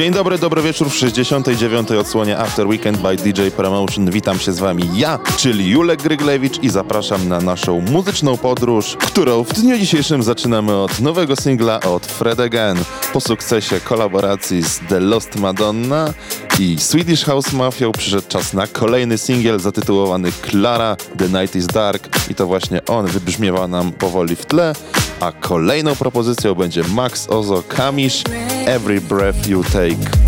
Dzień dobry, dobry wieczór w 69. odsłonie After Weekend by DJ Promotion. Witam się z wami ja, czyli Julek Gryglewicz i zapraszam na naszą muzyczną podróż, którą w dniu dzisiejszym zaczynamy od nowego singla od Fred Again. Po sukcesie kolaboracji z The Lost Madonna i Swedish House Mafia przyszedł czas na kolejny singiel zatytułowany Clara, The Night is Dark i to właśnie on wybrzmiewa nam powoli w tle, a kolejną propozycją będzie Max Ozo Kamish Every Breath You Take.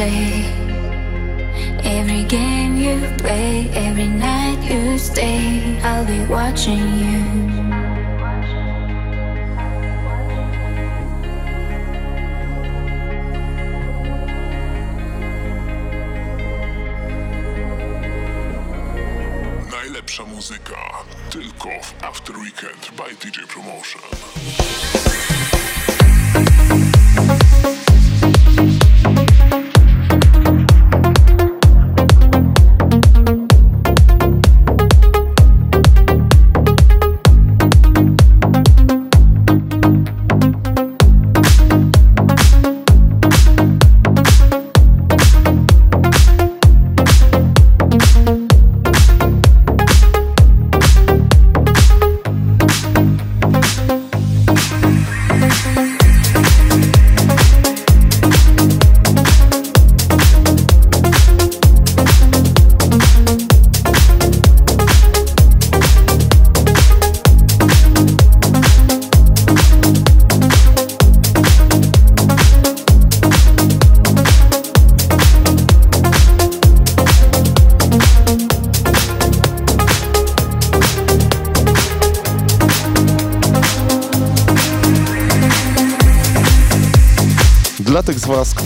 play Every game you play Every night you stay I'll be watching you Najlepsza muzyka tylko w After Weekend by DJ Promotion.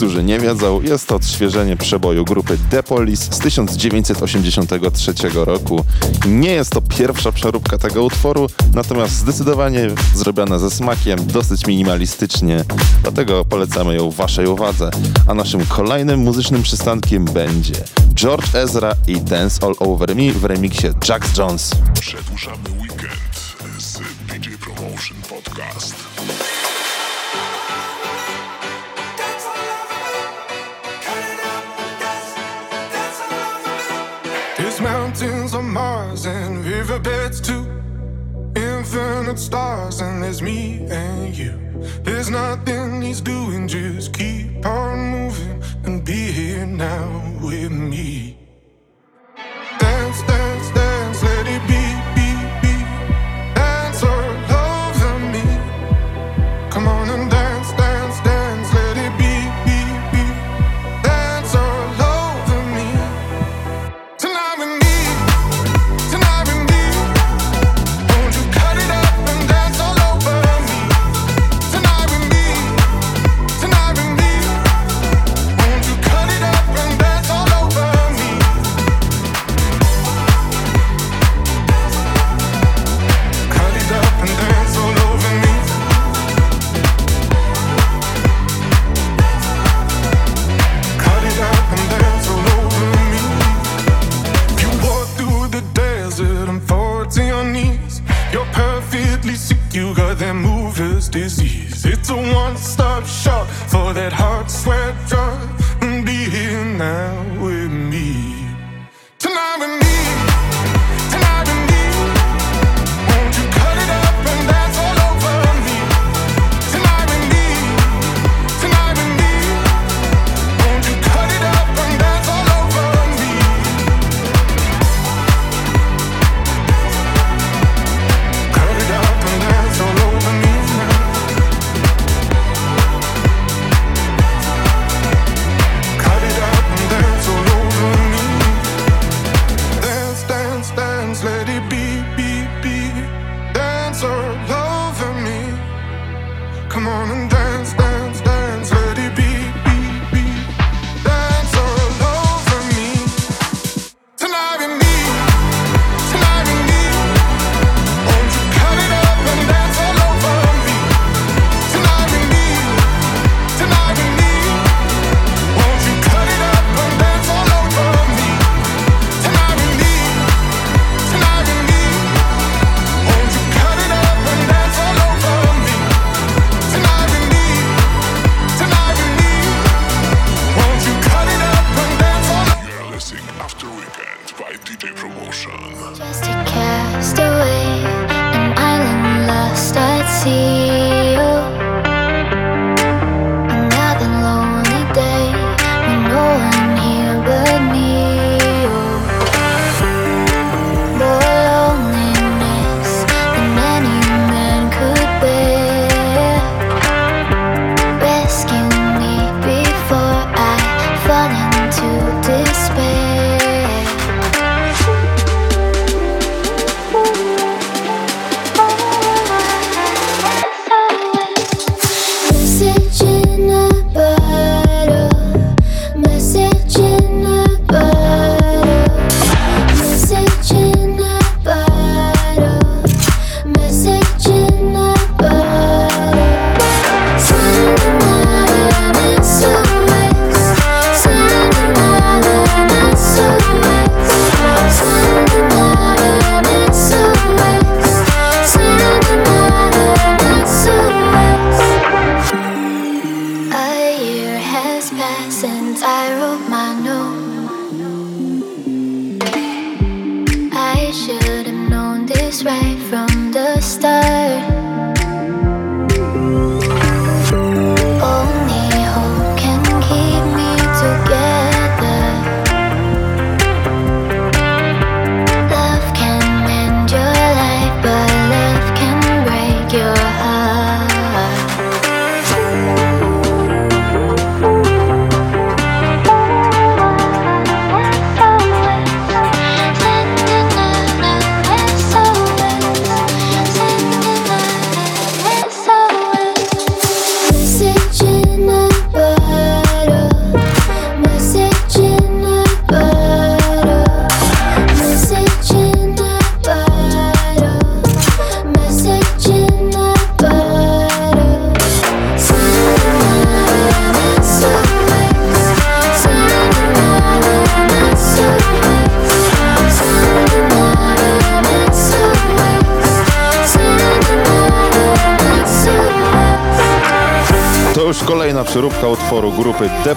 Którzy nie wiedzą, jest to odświeżenie przeboju grupy The Police z 1983 roku. Nie jest to pierwsza przeróbka tego utworu, natomiast zdecydowanie zrobiona ze smakiem, dosyć minimalistycznie, dlatego polecamy ją Waszej uwadze. A naszym kolejnym muzycznym przystankiem będzie George Ezra i Dance All Over Me w remiksie Jax Jones. Przedłużamy weekend z DJ Promotion Podcast. Mars and riverbeds too. Infinite stars, and there's me and you. There's nothing he's doing, just keep on moving and be here now with me.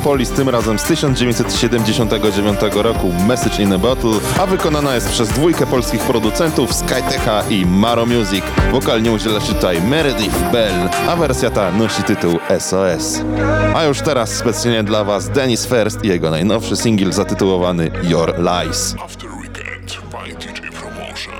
Metropolis, tym razem z 1979 roku Message in a Bottle, a wykonana jest przez dwójkę polskich producentów Skytecha i Maro Music. Wokalnie udziela się tutaj Meredith Bell, a wersja ta nosi tytuł SOS. A już teraz specjalnie dla Was Dennis First i jego najnowszy singiel zatytułowany Your Lies. After we get, by DJ Promotion.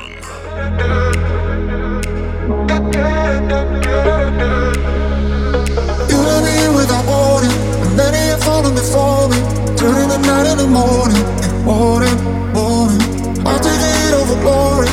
falling, they're falling. Turning the night into morning, morning, morning. I'll take it over glory.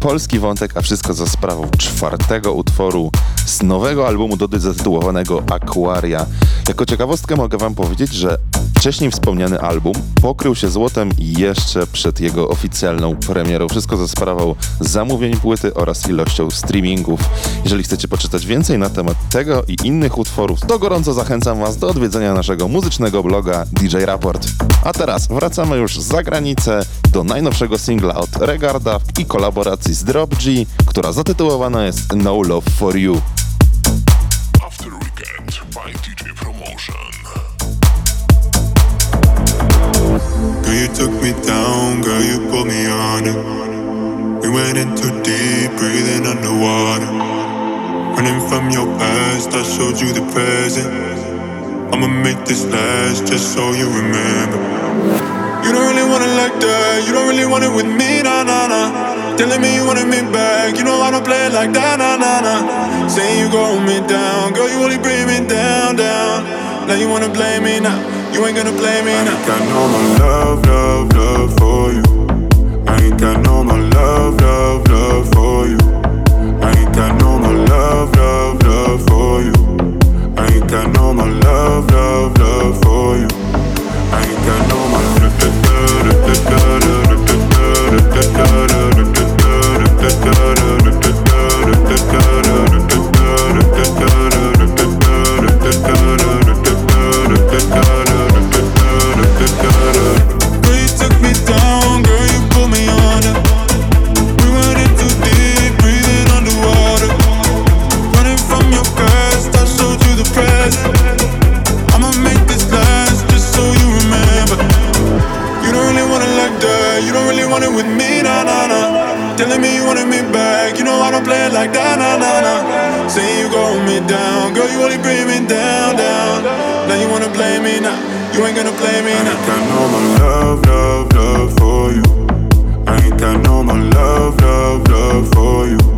Polski wątek, a wszystko za sprawą czwartego utworu z nowego albumu Dody zatytułowanego Aquaria. Jako ciekawostkę mogę wam powiedzieć, że wcześniej wspomniany album pokrył się złotem jeszcze przed jego oficjalną premierą. Wszystko za sprawą zamówień płyty oraz ilością streamingów. Jeżeli chcecie poczytać więcej na temat tego i innych utworów, to gorąco zachęcam was do odwiedzenia naszego muzycznego bloga DJ Raport. A teraz wracamy już za granicę do najnowszego singla od Regarda i kolaboracji z Drop G, która zatytułowana jest No Love For You. After Weekend by DJ Promotion. Girl, you took me down, girl, you put me on it. We went in too deep, breathing underwater. Running from your past, I showed you the present. I'ma make this last just so you remember. You don't really want it like that, you don't really want it with me, nah, nah, nah. Telling me you wanted me back, you know I don't play it like that, nah, nah, nah. Saying you gon' me down, girl, you only bring me down, down. Now you wanna blame me now, you ain't gonna blame me now. I ain't got no more love, love, love for you. I ain't got no more love, love, love for you. You only bring me down, down. Now you wanna blame me now, you ain't gonna blame me now. I ain't got no more love, love, love for you. I ain't got no more love, love, love for you.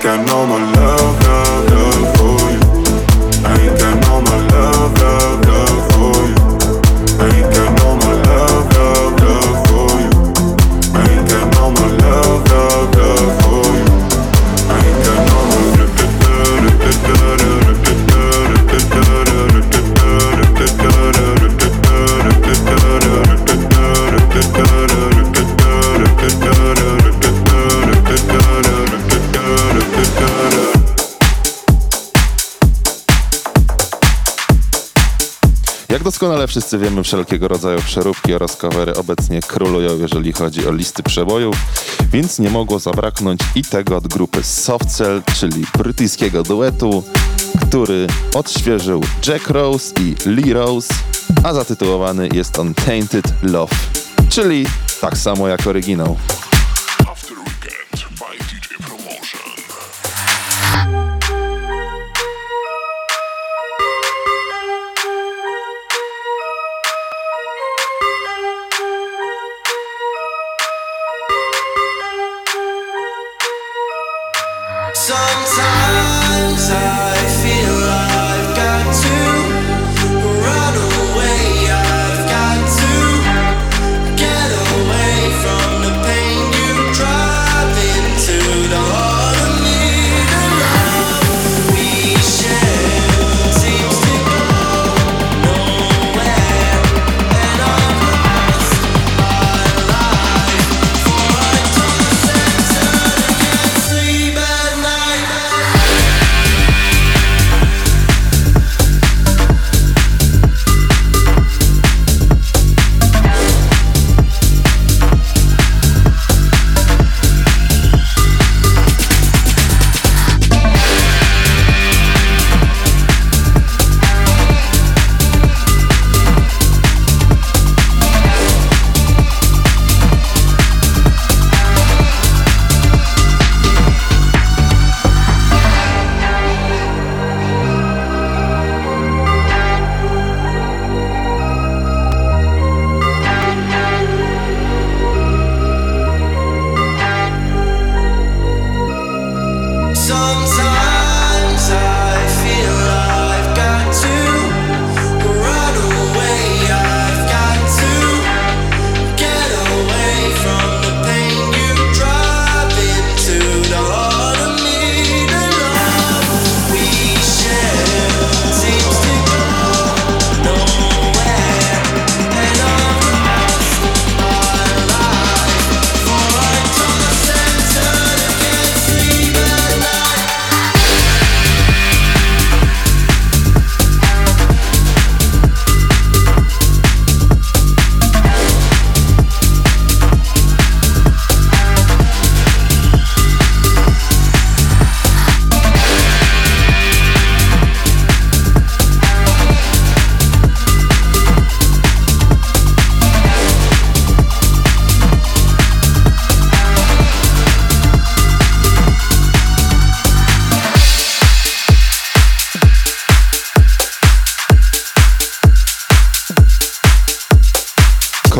think I know my love. Doskonale wszyscy wiemy wszelkiego rodzaju przeróbki oraz covery obecnie królują, jeżeli chodzi o listy przebojów, więc nie mogło zabraknąć i tego od grupy Softcell, czyli brytyjskiego duetu, który odświeżył Jack Rose i Lee Rose, a zatytułowany jest on Tainted Love, czyli tak samo jak oryginał.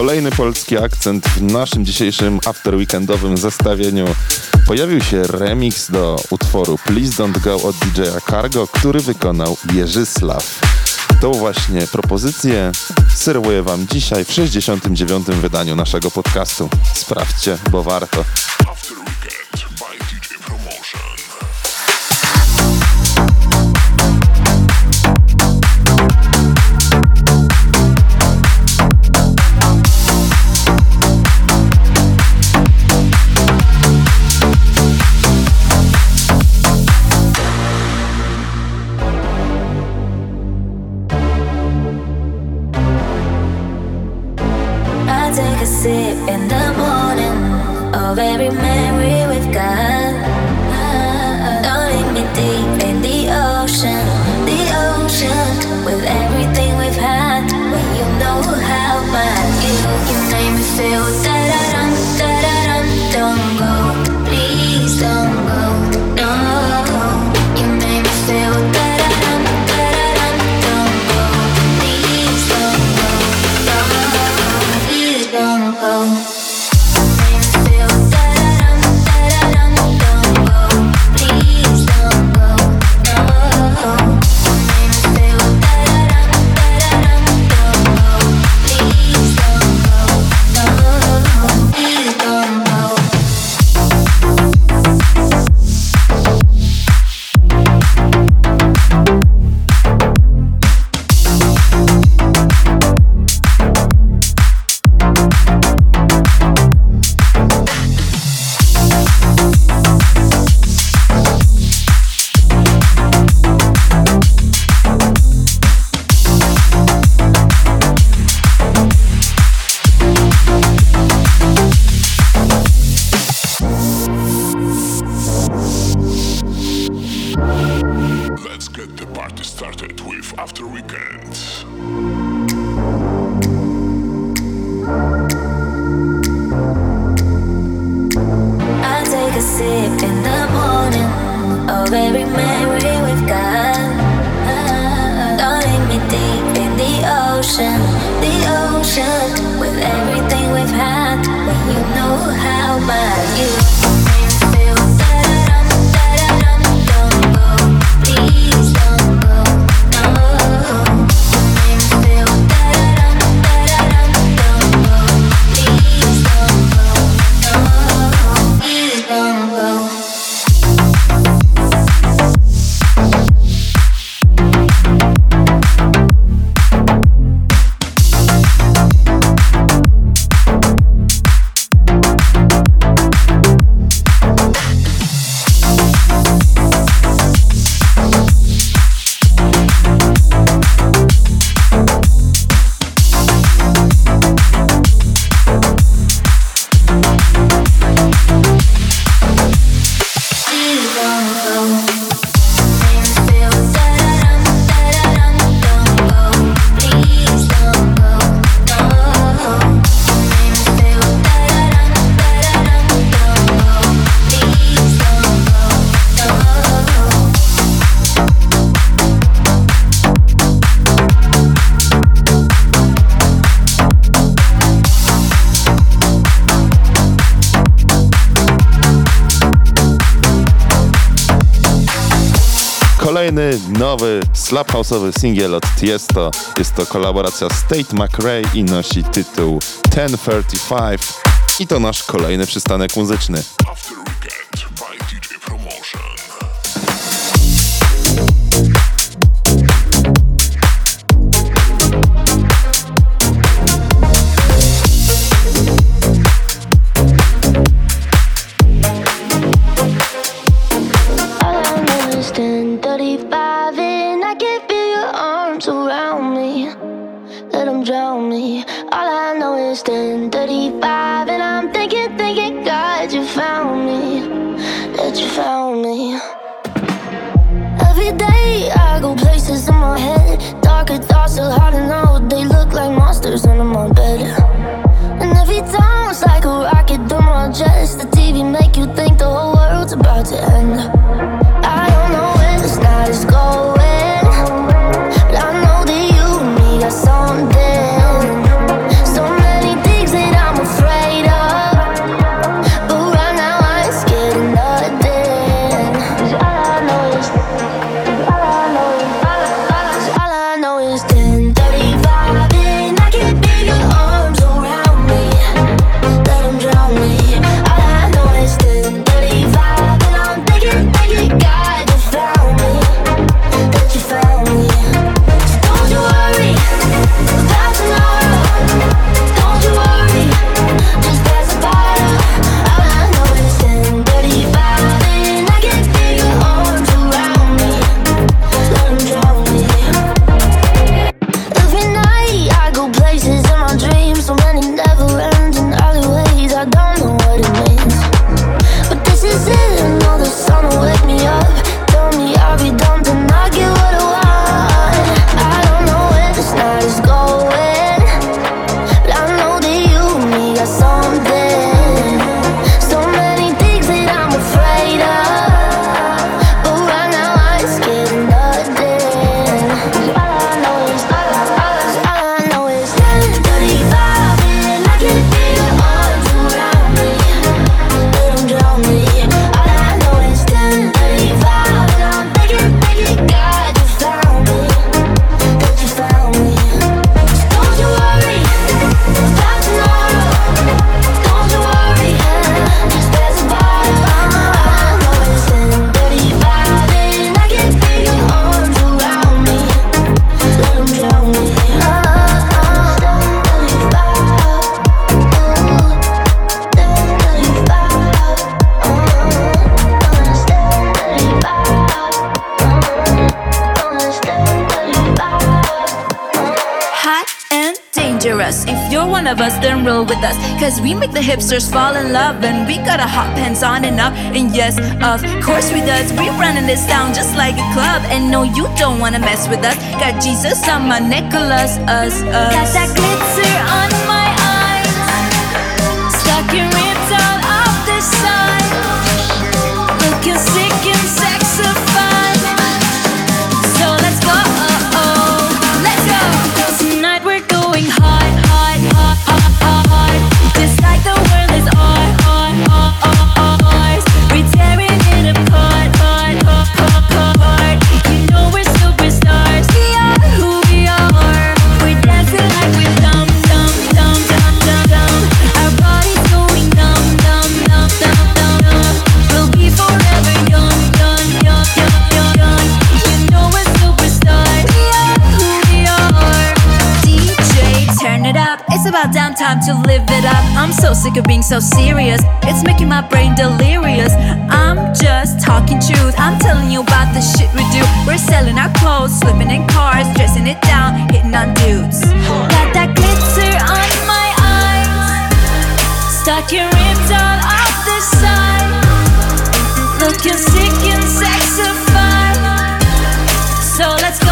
Kolejny polski akcent w naszym dzisiejszym afterweekendowym zestawieniu. Pojawił się remix do utworu Please Don't Go od DJa Cargo, który wykonał Jerzysław. Tą właśnie propozycję serwuję Wam dzisiaj w 69. wydaniu naszego podcastu. Sprawdźcie, bo warto. After weekend. down. Kolejny nowy slap house'owy singiel od Tiesto. Jest to kolaboracja State McRae i nosi tytuł 1035. I to nasz kolejny przystanek muzyczny. We make the hipsters fall in love, and we got a hot pants on and up. And yes, of course we does. We running this down just like a club, and no, you don't wanna mess with us. Got Jesus on my necklace, us, us. Got that glitter on. sick of being so serious. It's making my brain delirious. I'm just talking truth. I'm telling you about the shit we do. We're selling our clothes, slipping in cars, dressing it down, hitting on dudes. Got that glitter on my eyes. Stuck your ribs all off the side. Looking sick and sexified. So let's go.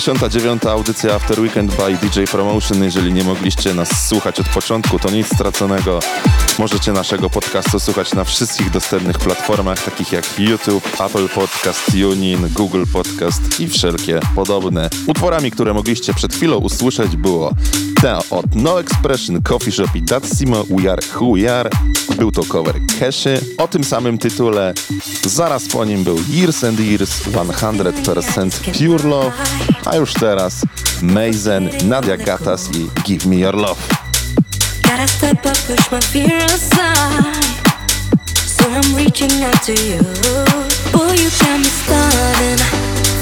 69. audycja After Weekend by DJ Promotion. Jeżeli nie mogliście nas słuchać od początku, to nic straconego. Możecie naszego podcastu słuchać na wszystkich dostępnych platformach, takich jak YouTube, Apple Podcast, Union, Google Podcast i wszelkie podobne. Utworami, które mogliście przed chwilą usłyszeć było te od No Expression, Coffee Shop i Datsimo, We Are Who We Are. Był to cover Cashy o tym samym tytule. Zaraz po nim był Years and Years 100% Pure Love, a już teraz Mazen, Nadia Gatas i Give Me Your Love. Gotta step up, push my fear aside. So I'm reaching out to you. Boy, you got me starving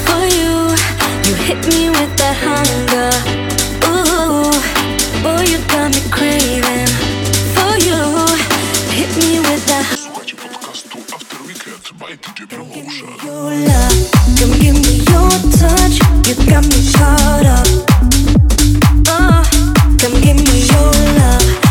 for you. You hit me with that hunger. Ooh, boy, you got me craving for you. Hit me with that. Your love, come give me your touch. You got me caught up. Come give me your love.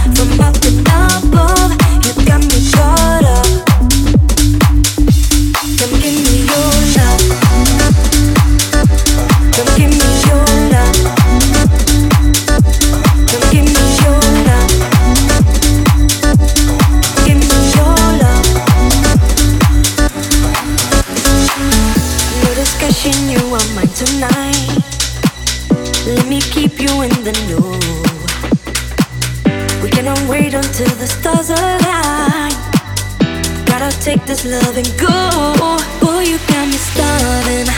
this love and go. Boy, you got me starving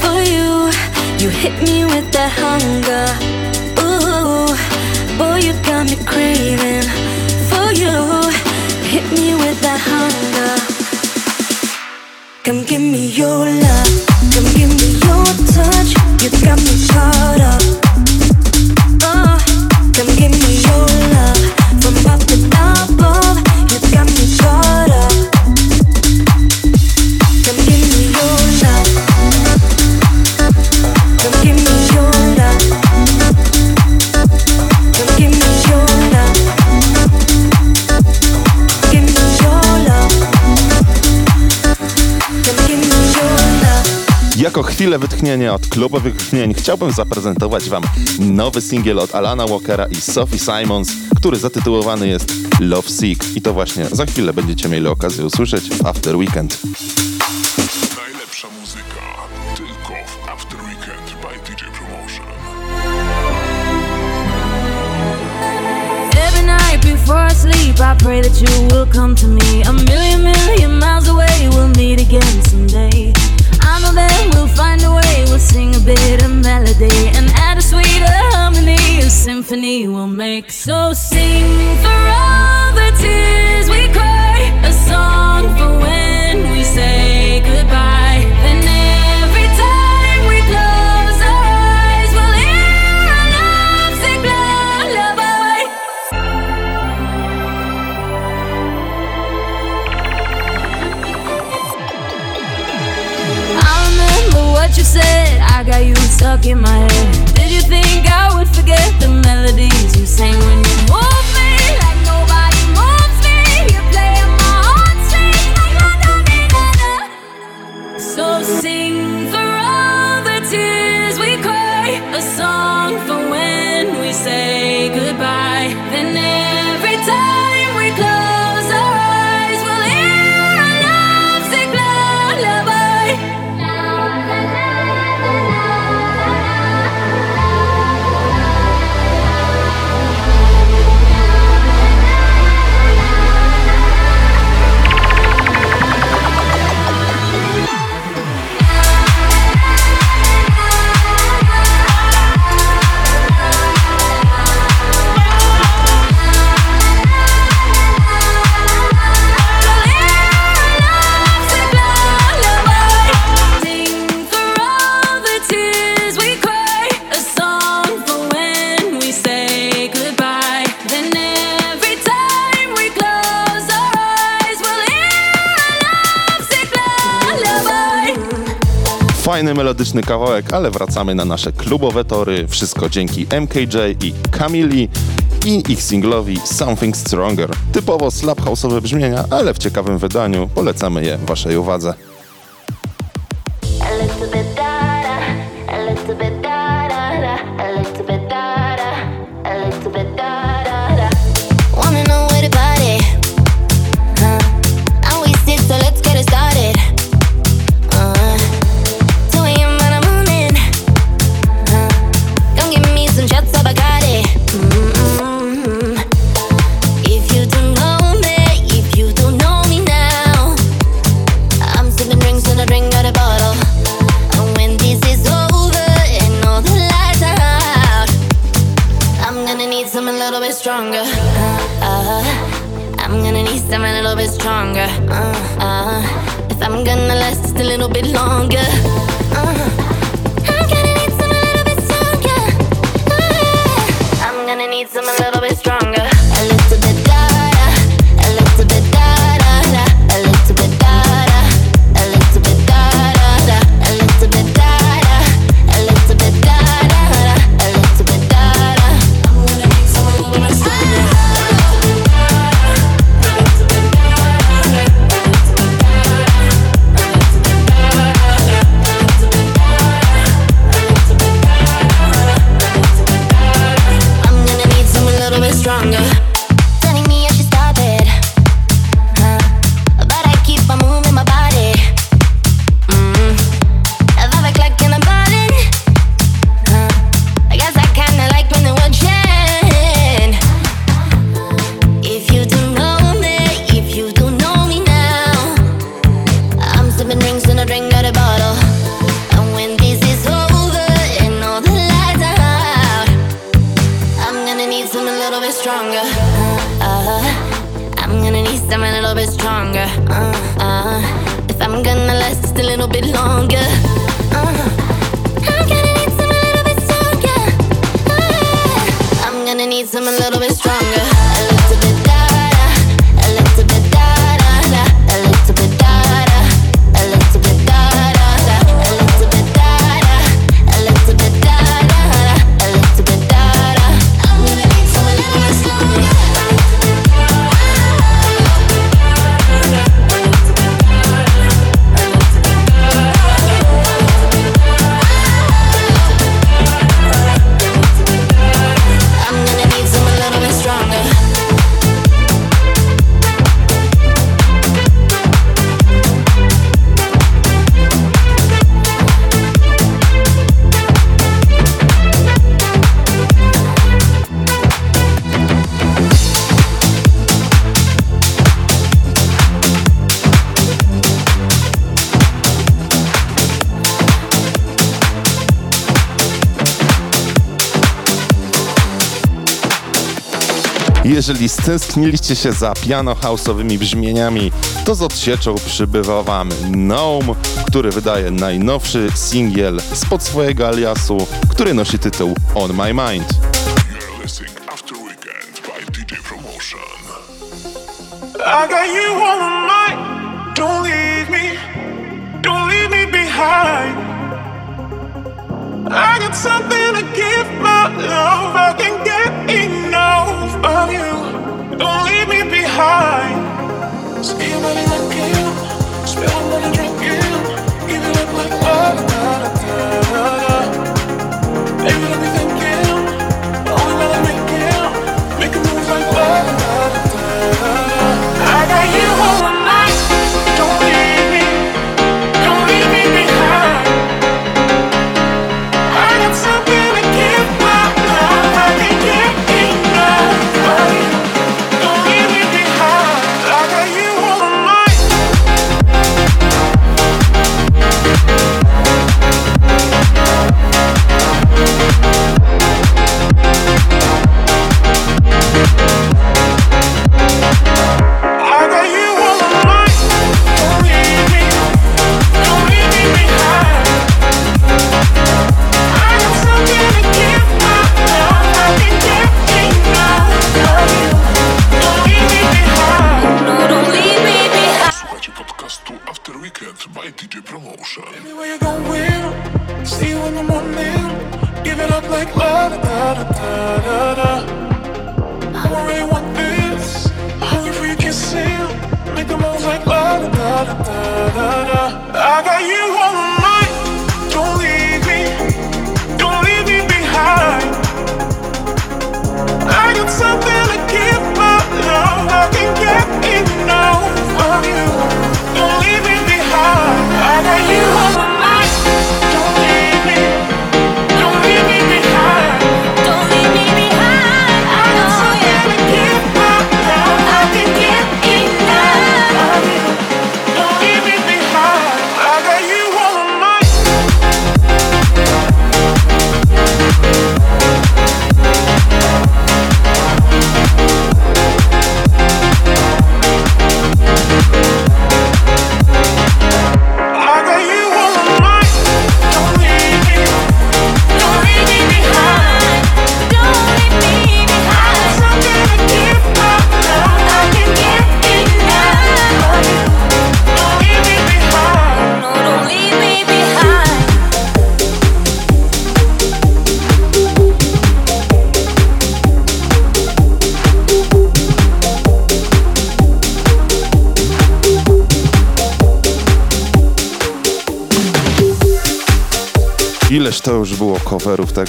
for you. You hit me with that hunger. Ooh, boy, you got me craving for you. Hit me with that hunger. Come give me your love. Come give me your touch. You got me caught up. Chwilę wytchnienia od klubowych brzmień chciałbym zaprezentować Wam nowy singiel od Alana Walkera i Sophie Simons, który zatytułowany jest Love Sick. I to właśnie za chwilę będziecie mieli okazję usłyszeć w After Weekend. Najlepsza muzyka tylko w After Weekend by DJ Promotion. Every night before I sleep, I pray that you will come to me. A million, million miles away, we'll meet again someday. Know we'll find a way, we'll sing a bit of melody and add a sweeter harmony. A symphony we'll make. So sing for all the tears we cry, a song for when we say goodbye. Stuck in my head. Did you think I would forget the melodies you sang when you Melodyczny kawałek, ale wracamy na nasze klubowe tory. Wszystko dzięki MKJ i Camili i ich singlowi Something Stronger. Typowo slap house'owe brzmienia, ale w ciekawym wydaniu. Polecamy je waszej uwadze. Jeżeli stęskniliście się za piano house'owymi brzmieniami, to z odsieczą przybywa wam Gnome, który wydaje najnowszy singiel spod swojego aliasu, który nosi tytuł On My Mind. I got you on my mind. Don't leave me, don't leave me behind. I got something to give my love. I can Don't leave me behind. Spiegamole la kill, spiegamole drink you. Give it up like da da da da. Baby, let me think you. Only when I make you, make a move like da da da da.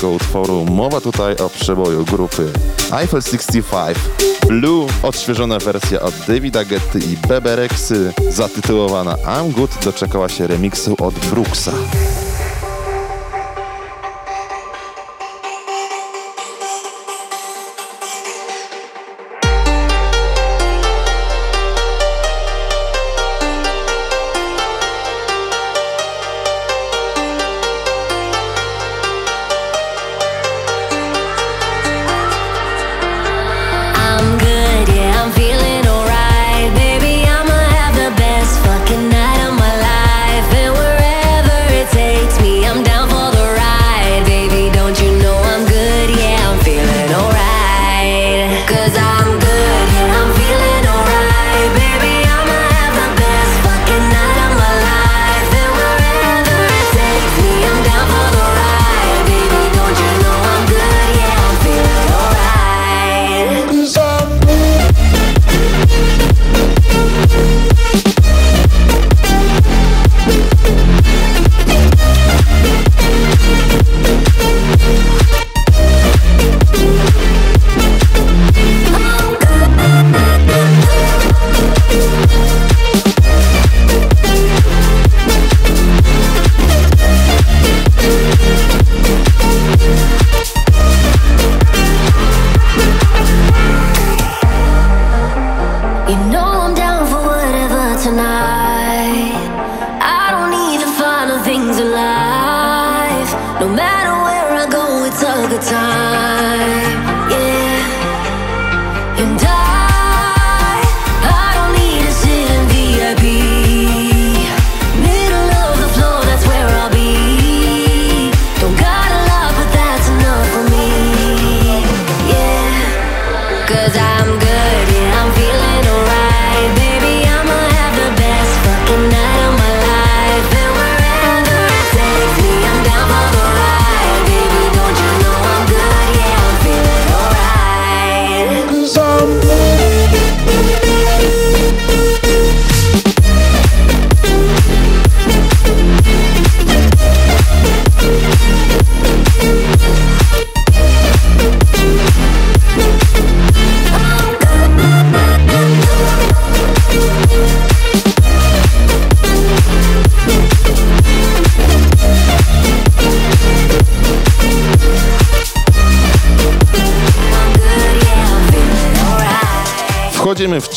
tego utworu. Mowa tutaj o przeboju grupy Eiffel 65 Blue, odświeżona wersja od Davida Getty i Beberexy, zatytułowana I'm Good, doczekała się remiksu od Brooksa.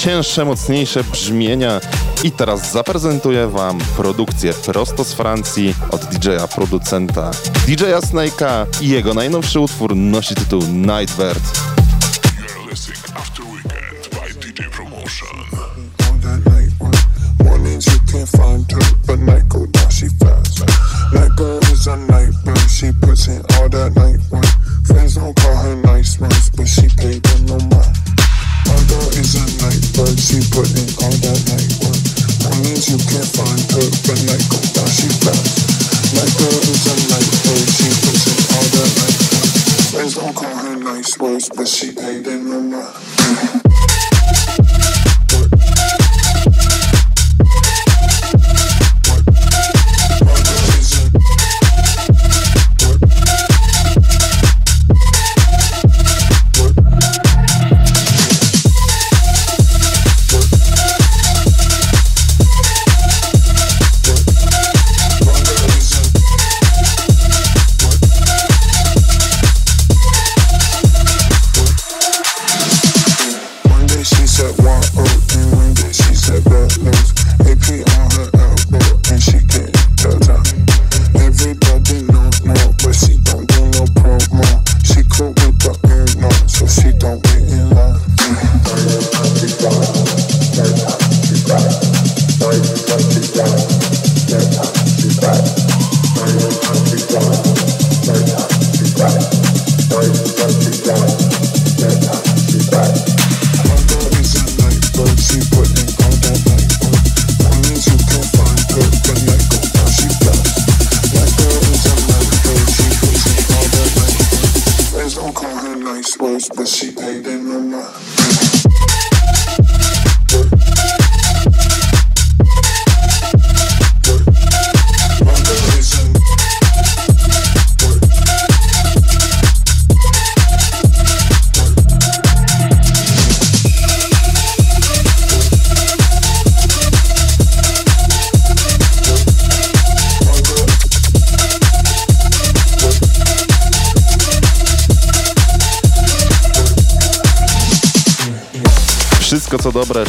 cięższe, mocniejsze brzmienia. I teraz zaprezentuję Wam produkcję prosto z Francji od DJ-a producenta DJ-a Snake'a i jego najnowszy utwór nosi tytuł Nightbird.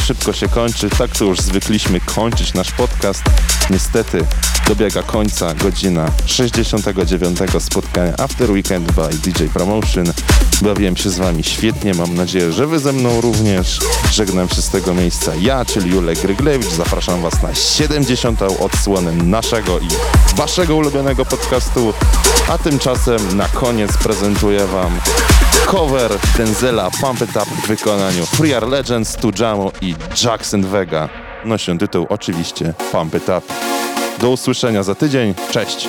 szybko się kończy. Tak to już zwykliśmy kończyć nasz podcast niestety dobiega końca godzina 69 spotkania After Weekend by DJ Promotion. Bawiłem się z Wami świetnie, mam nadzieję, że Wy ze mną również. Żegnam się z tego miejsca ja, czyli Julek Ryglewicz. Zapraszam Was na 70. odsłonę naszego i Waszego ulubionego podcastu. A tymczasem na koniec prezentuję Wam cover Denzela Pump It Up w wykonaniu Free Are Legends, Tujamu i Jackson Vega nosi tytuł oczywiście Pump It Up. Do usłyszenia za tydzień. Cześć!